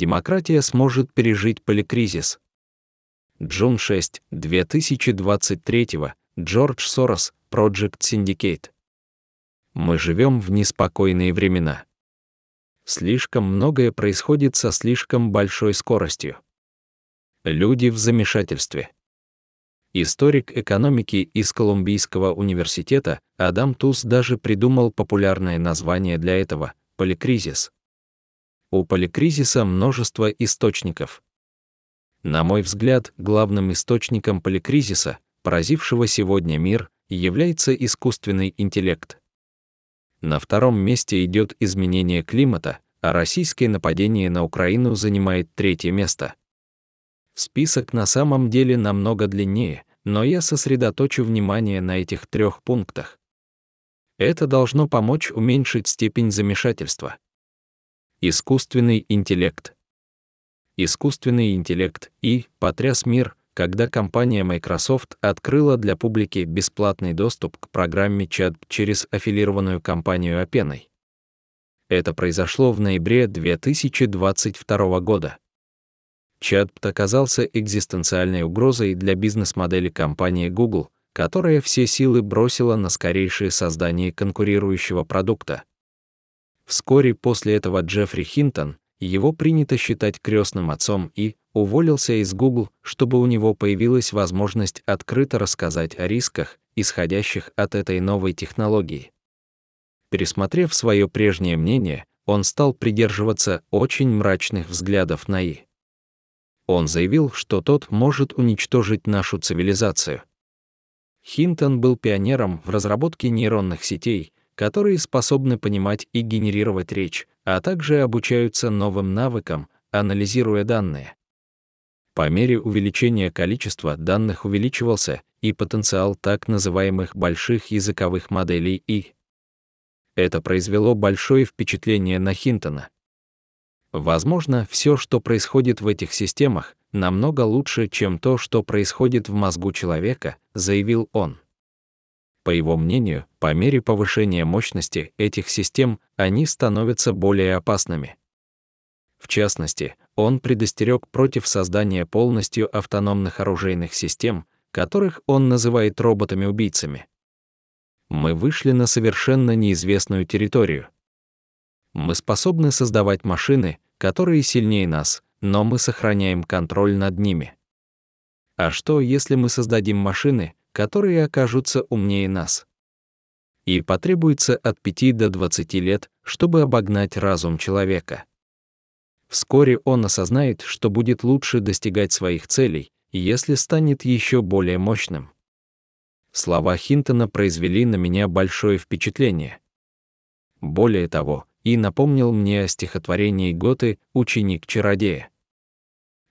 демократия сможет пережить поликризис. Джун 6, 2023, Джордж Сорос, Project Syndicate. Мы живем в неспокойные времена. Слишком многое происходит со слишком большой скоростью. Люди в замешательстве. Историк экономики из Колумбийского университета Адам Туз даже придумал популярное название для этого — поликризис. У поликризиса множество источников. На мой взгляд, главным источником поликризиса, поразившего сегодня мир, является искусственный интеллект. На втором месте идет изменение климата, а российское нападение на Украину занимает третье место. Список на самом деле намного длиннее, но я сосредоточу внимание на этих трех пунктах. Это должно помочь уменьшить степень замешательства. Искусственный интеллект. Искусственный интеллект и потряс мир, когда компания Microsoft открыла для публики бесплатный доступ к программе чат через аффилированную компанию Apenai. Это произошло в ноябре 2022 года. Чатбот оказался экзистенциальной угрозой для бизнес-модели компании Google, которая все силы бросила на скорейшее создание конкурирующего продукта. Вскоре после этого Джеффри Хинтон, его принято считать крестным отцом и уволился из Google, чтобы у него появилась возможность открыто рассказать о рисках, исходящих от этой новой технологии. Пересмотрев свое прежнее мнение, он стал придерживаться очень мрачных взглядов на И. Он заявил, что тот может уничтожить нашу цивилизацию. Хинтон был пионером в разработке нейронных сетей, которые способны понимать и генерировать речь, а также обучаются новым навыкам, анализируя данные. По мере увеличения количества данных увеличивался и потенциал так называемых больших языковых моделей И. Это произвело большое впечатление на Хинтона. Возможно, все, что происходит в этих системах, намного лучше, чем то, что происходит в мозгу человека, заявил он. По его мнению, по мере повышения мощности этих систем они становятся более опасными. В частности, он предостерег против создания полностью автономных оружейных систем, которых он называет роботами-убийцами. Мы вышли на совершенно неизвестную территорию. Мы способны создавать машины, которые сильнее нас, но мы сохраняем контроль над ними. А что, если мы создадим машины, которые окажутся умнее нас? И потребуется от 5 до 20 лет, чтобы обогнать разум человека. Вскоре он осознает, что будет лучше достигать своих целей, если станет еще более мощным. Слова Хинтона произвели на меня большое впечатление. Более того, и напомнил мне о стихотворении Готы «Ученик-чародея».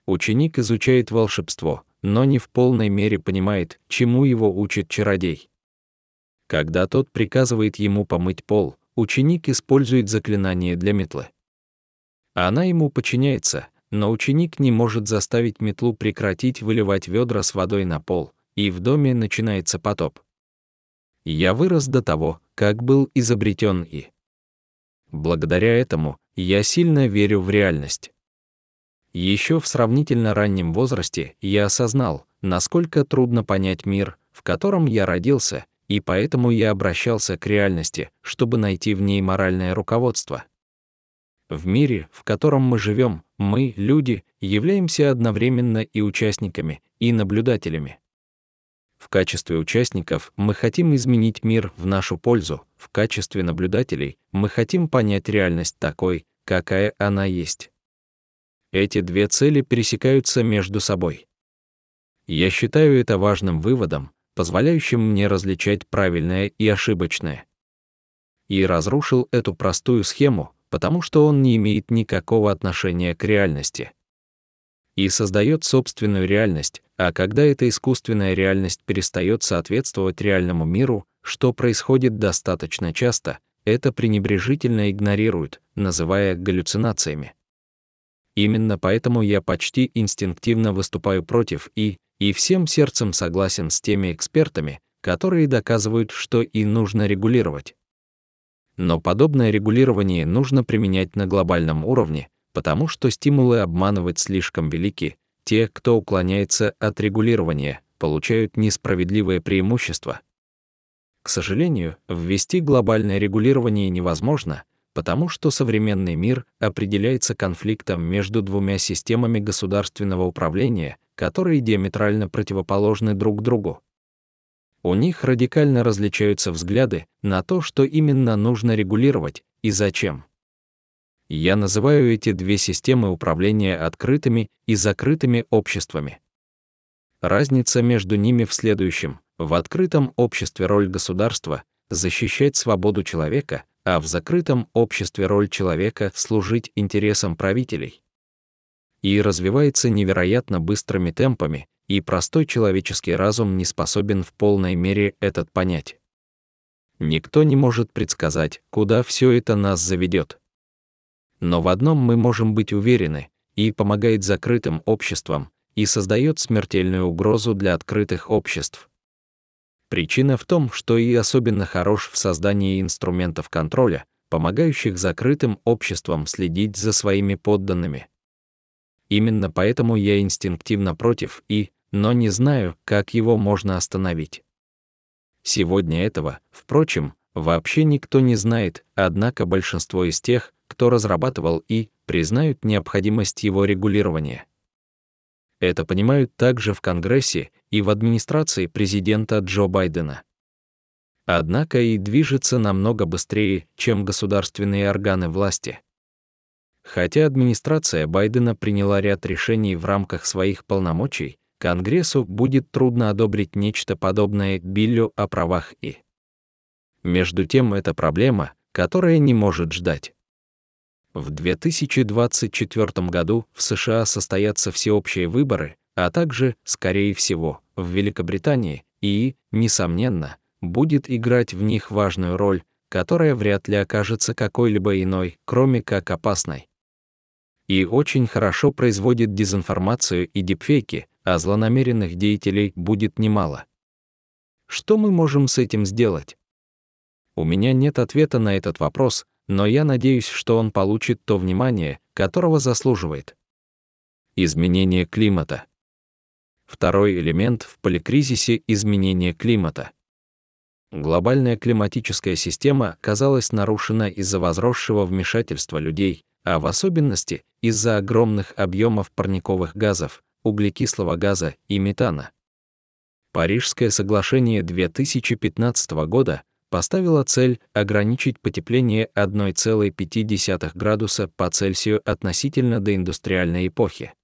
Ученик изучает волшебство, но не в полной мере понимает, чему его учит чародей. Когда тот приказывает ему помыть пол, ученик использует заклинание для метлы. Она ему подчиняется, но ученик не может заставить метлу прекратить выливать ведра с водой на пол, и в доме начинается потоп. Я вырос до того, как был изобретен И. Благодаря этому я сильно верю в реальность. Еще в сравнительно раннем возрасте я осознал, насколько трудно понять мир, в котором я родился, и поэтому я обращался к реальности, чтобы найти в ней моральное руководство. В мире, в котором мы живем, мы, люди, являемся одновременно и участниками, и наблюдателями. В качестве участников мы хотим изменить мир в нашу пользу, в качестве наблюдателей мы хотим понять реальность такой, какая она есть. Эти две цели пересекаются между собой. Я считаю это важным выводом, позволяющим мне различать правильное и ошибочное. И разрушил эту простую схему, потому что он не имеет никакого отношения к реальности и создает собственную реальность, а когда эта искусственная реальность перестает соответствовать реальному миру, что происходит достаточно часто, это пренебрежительно игнорируют, называя галлюцинациями. Именно поэтому я почти инстинктивно выступаю против и, и всем сердцем согласен с теми экспертами, которые доказывают, что и нужно регулировать. Но подобное регулирование нужно применять на глобальном уровне, потому что стимулы обманывать слишком велики. Те, кто уклоняется от регулирования, получают несправедливое преимущество. К сожалению, ввести глобальное регулирование невозможно, потому что современный мир определяется конфликтом между двумя системами государственного управления, которые диаметрально противоположны друг другу. У них радикально различаются взгляды на то, что именно нужно регулировать и зачем. Я называю эти две системы управления открытыми и закрытыми обществами. Разница между ними в следующем. В открытом обществе роль государства — защищать свободу человека, а в закрытом обществе роль человека — служить интересам правителей. И развивается невероятно быстрыми темпами, и простой человеческий разум не способен в полной мере этот понять. Никто не может предсказать, куда все это нас заведет. Но в одном мы можем быть уверены, и помогает закрытым обществам, и создает смертельную угрозу для открытых обществ. Причина в том, что и особенно хорош в создании инструментов контроля, помогающих закрытым обществам следить за своими подданными. Именно поэтому я инстинктивно против и, но не знаю, как его можно остановить. Сегодня этого, впрочем, вообще никто не знает, однако большинство из тех, кто разрабатывал и, признают необходимость его регулирования. Это понимают также в Конгрессе и в администрации президента Джо Байдена. Однако и движется намного быстрее, чем государственные органы власти. Хотя администрация Байдена приняла ряд решений в рамках своих полномочий, Конгрессу будет трудно одобрить нечто подобное Биллю о правах и. Между тем, это проблема, которая не может ждать. В 2024 году в США состоятся всеобщие выборы, а также, скорее всего, в Великобритании и, несомненно, будет играть в них важную роль, которая вряд ли окажется какой-либо иной, кроме как опасной. И очень хорошо производит дезинформацию и дипфейки, а злонамеренных деятелей будет немало. Что мы можем с этим сделать? У меня нет ответа на этот вопрос, но я надеюсь, что он получит то внимание, которого заслуживает. Изменение климата. Второй элемент в поликризисе — изменение климата. Глобальная климатическая система оказалась нарушена из-за возросшего вмешательства людей, а в особенности из-за огромных объемов парниковых газов, углекислого газа и метана. Парижское соглашение 2015 года поставила цель ограничить потепление 1,5 градуса по Цельсию относительно доиндустриальной эпохи.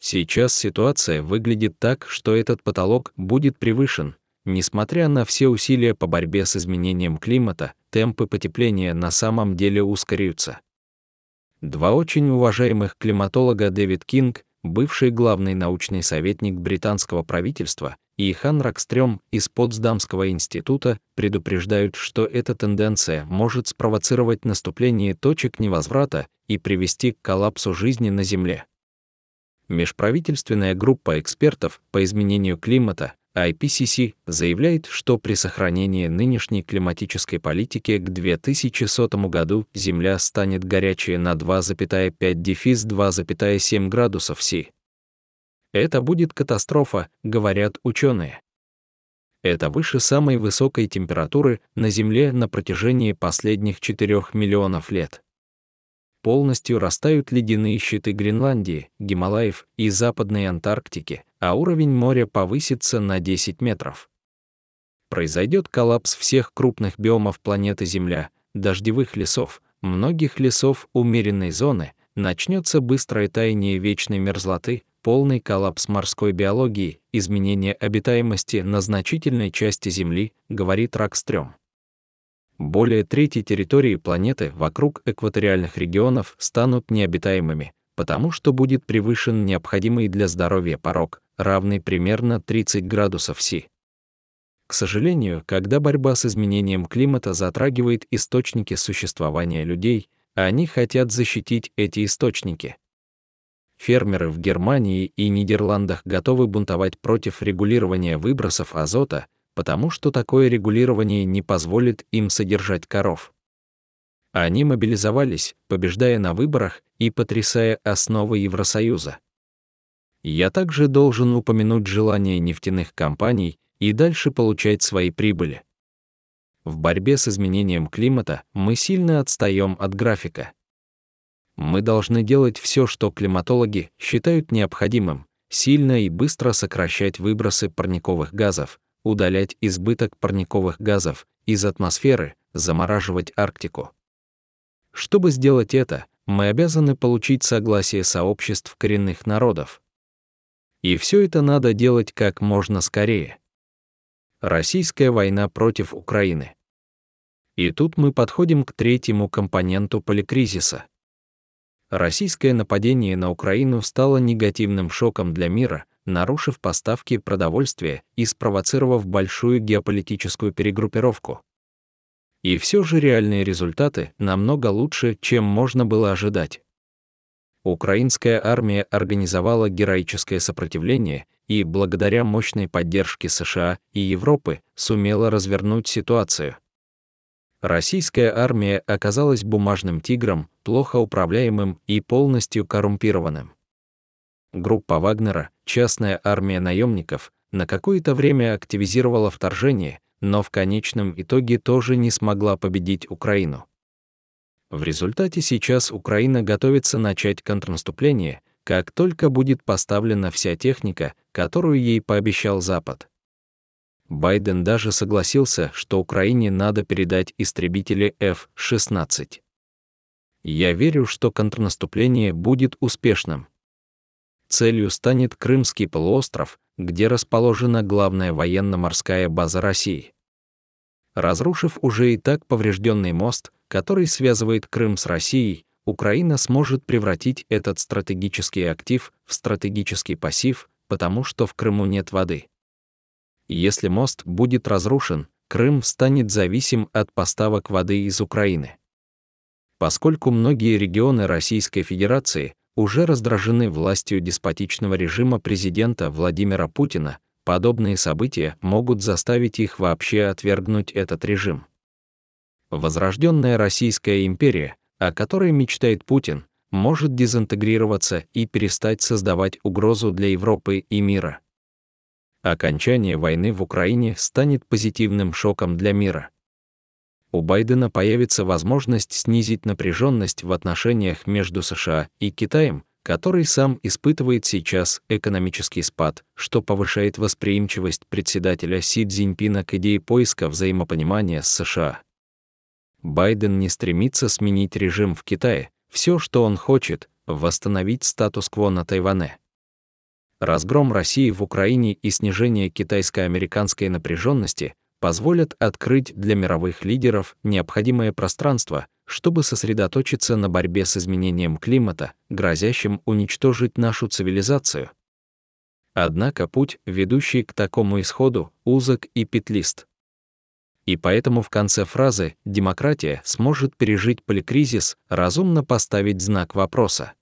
Сейчас ситуация выглядит так, что этот потолок будет превышен. Несмотря на все усилия по борьбе с изменением климата, темпы потепления на самом деле ускоряются. Два очень уважаемых климатолога Дэвид Кинг, бывший главный научный советник британского правительства, и Хан Ракстрём из Потсдамского института предупреждают, что эта тенденция может спровоцировать наступление точек невозврата и привести к коллапсу жизни на Земле. Межправительственная группа экспертов по изменению климата IPCC заявляет, что при сохранении нынешней климатической политики к 2100 году Земля станет горячей на 2,5-2,7 градусов Си. Это будет катастрофа, говорят ученые. Это выше самой высокой температуры на Земле на протяжении последних 4 миллионов лет. Полностью растают ледяные щиты Гренландии, Гималаев и Западной Антарктики, а уровень моря повысится на 10 метров. Произойдет коллапс всех крупных биомов планеты Земля, дождевых лесов, многих лесов умеренной зоны, начнется быстрое таяние вечной мерзлоты, полный коллапс морской биологии, изменение обитаемости на значительной части Земли, говорит Ракстрём. Более трети территории планеты вокруг экваториальных регионов станут необитаемыми, потому что будет превышен необходимый для здоровья порог, равный примерно 30 градусов Си. К сожалению, когда борьба с изменением климата затрагивает источники существования людей, они хотят защитить эти источники. Фермеры в Германии и Нидерландах готовы бунтовать против регулирования выбросов азота, потому что такое регулирование не позволит им содержать коров. Они мобилизовались, побеждая на выборах, и потрясая основы Евросоюза. Я также должен упомянуть желание нефтяных компаний и дальше получать свои прибыли. В борьбе с изменением климата мы сильно отстаем от графика. Мы должны делать все, что климатологи считают необходимым, сильно и быстро сокращать выбросы парниковых газов, удалять избыток парниковых газов из атмосферы, замораживать Арктику. Чтобы сделать это, мы обязаны получить согласие сообществ коренных народов. И все это надо делать как можно скорее. Российская война против Украины. И тут мы подходим к третьему компоненту поликризиса. Российское нападение на Украину стало негативным шоком для мира, нарушив поставки продовольствия и спровоцировав большую геополитическую перегруппировку. И все же реальные результаты намного лучше, чем можно было ожидать. Украинская армия организовала героическое сопротивление и, благодаря мощной поддержке США и Европы, сумела развернуть ситуацию. Российская армия оказалась бумажным тигром, плохо управляемым и полностью коррумпированным. Группа Вагнера, частная армия наемников, на какое-то время активизировала вторжение, но в конечном итоге тоже не смогла победить Украину. В результате сейчас Украина готовится начать контрнаступление, как только будет поставлена вся техника, которую ей пообещал Запад. Байден даже согласился, что Украине надо передать истребители F-16. Я верю, что контрнаступление будет успешным. Целью станет Крымский полуостров, где расположена главная военно-морская база России. Разрушив уже и так поврежденный мост, который связывает Крым с Россией, Украина сможет превратить этот стратегический актив в стратегический пассив, потому что в Крыму нет воды. Если мост будет разрушен, Крым станет зависим от поставок воды из Украины. Поскольку многие регионы Российской Федерации уже раздражены властью деспотичного режима президента Владимира Путина, подобные события могут заставить их вообще отвергнуть этот режим. Возрожденная Российская империя, о которой мечтает Путин, может дезинтегрироваться и перестать создавать угрозу для Европы и мира. Окончание войны в Украине станет позитивным шоком для мира у Байдена появится возможность снизить напряженность в отношениях между США и Китаем, который сам испытывает сейчас экономический спад, что повышает восприимчивость председателя Си Цзиньпина к идее поиска взаимопонимания с США. Байден не стремится сменить режим в Китае, все, что он хочет, восстановить статус-кво на Тайване. Разгром России в Украине и снижение китайско-американской напряженности позволят открыть для мировых лидеров необходимое пространство, чтобы сосредоточиться на борьбе с изменением климата, грозящим уничтожить нашу цивилизацию. Однако путь, ведущий к такому исходу, узок и петлист. И поэтому в конце фразы «демократия сможет пережить поликризис» разумно поставить знак вопроса.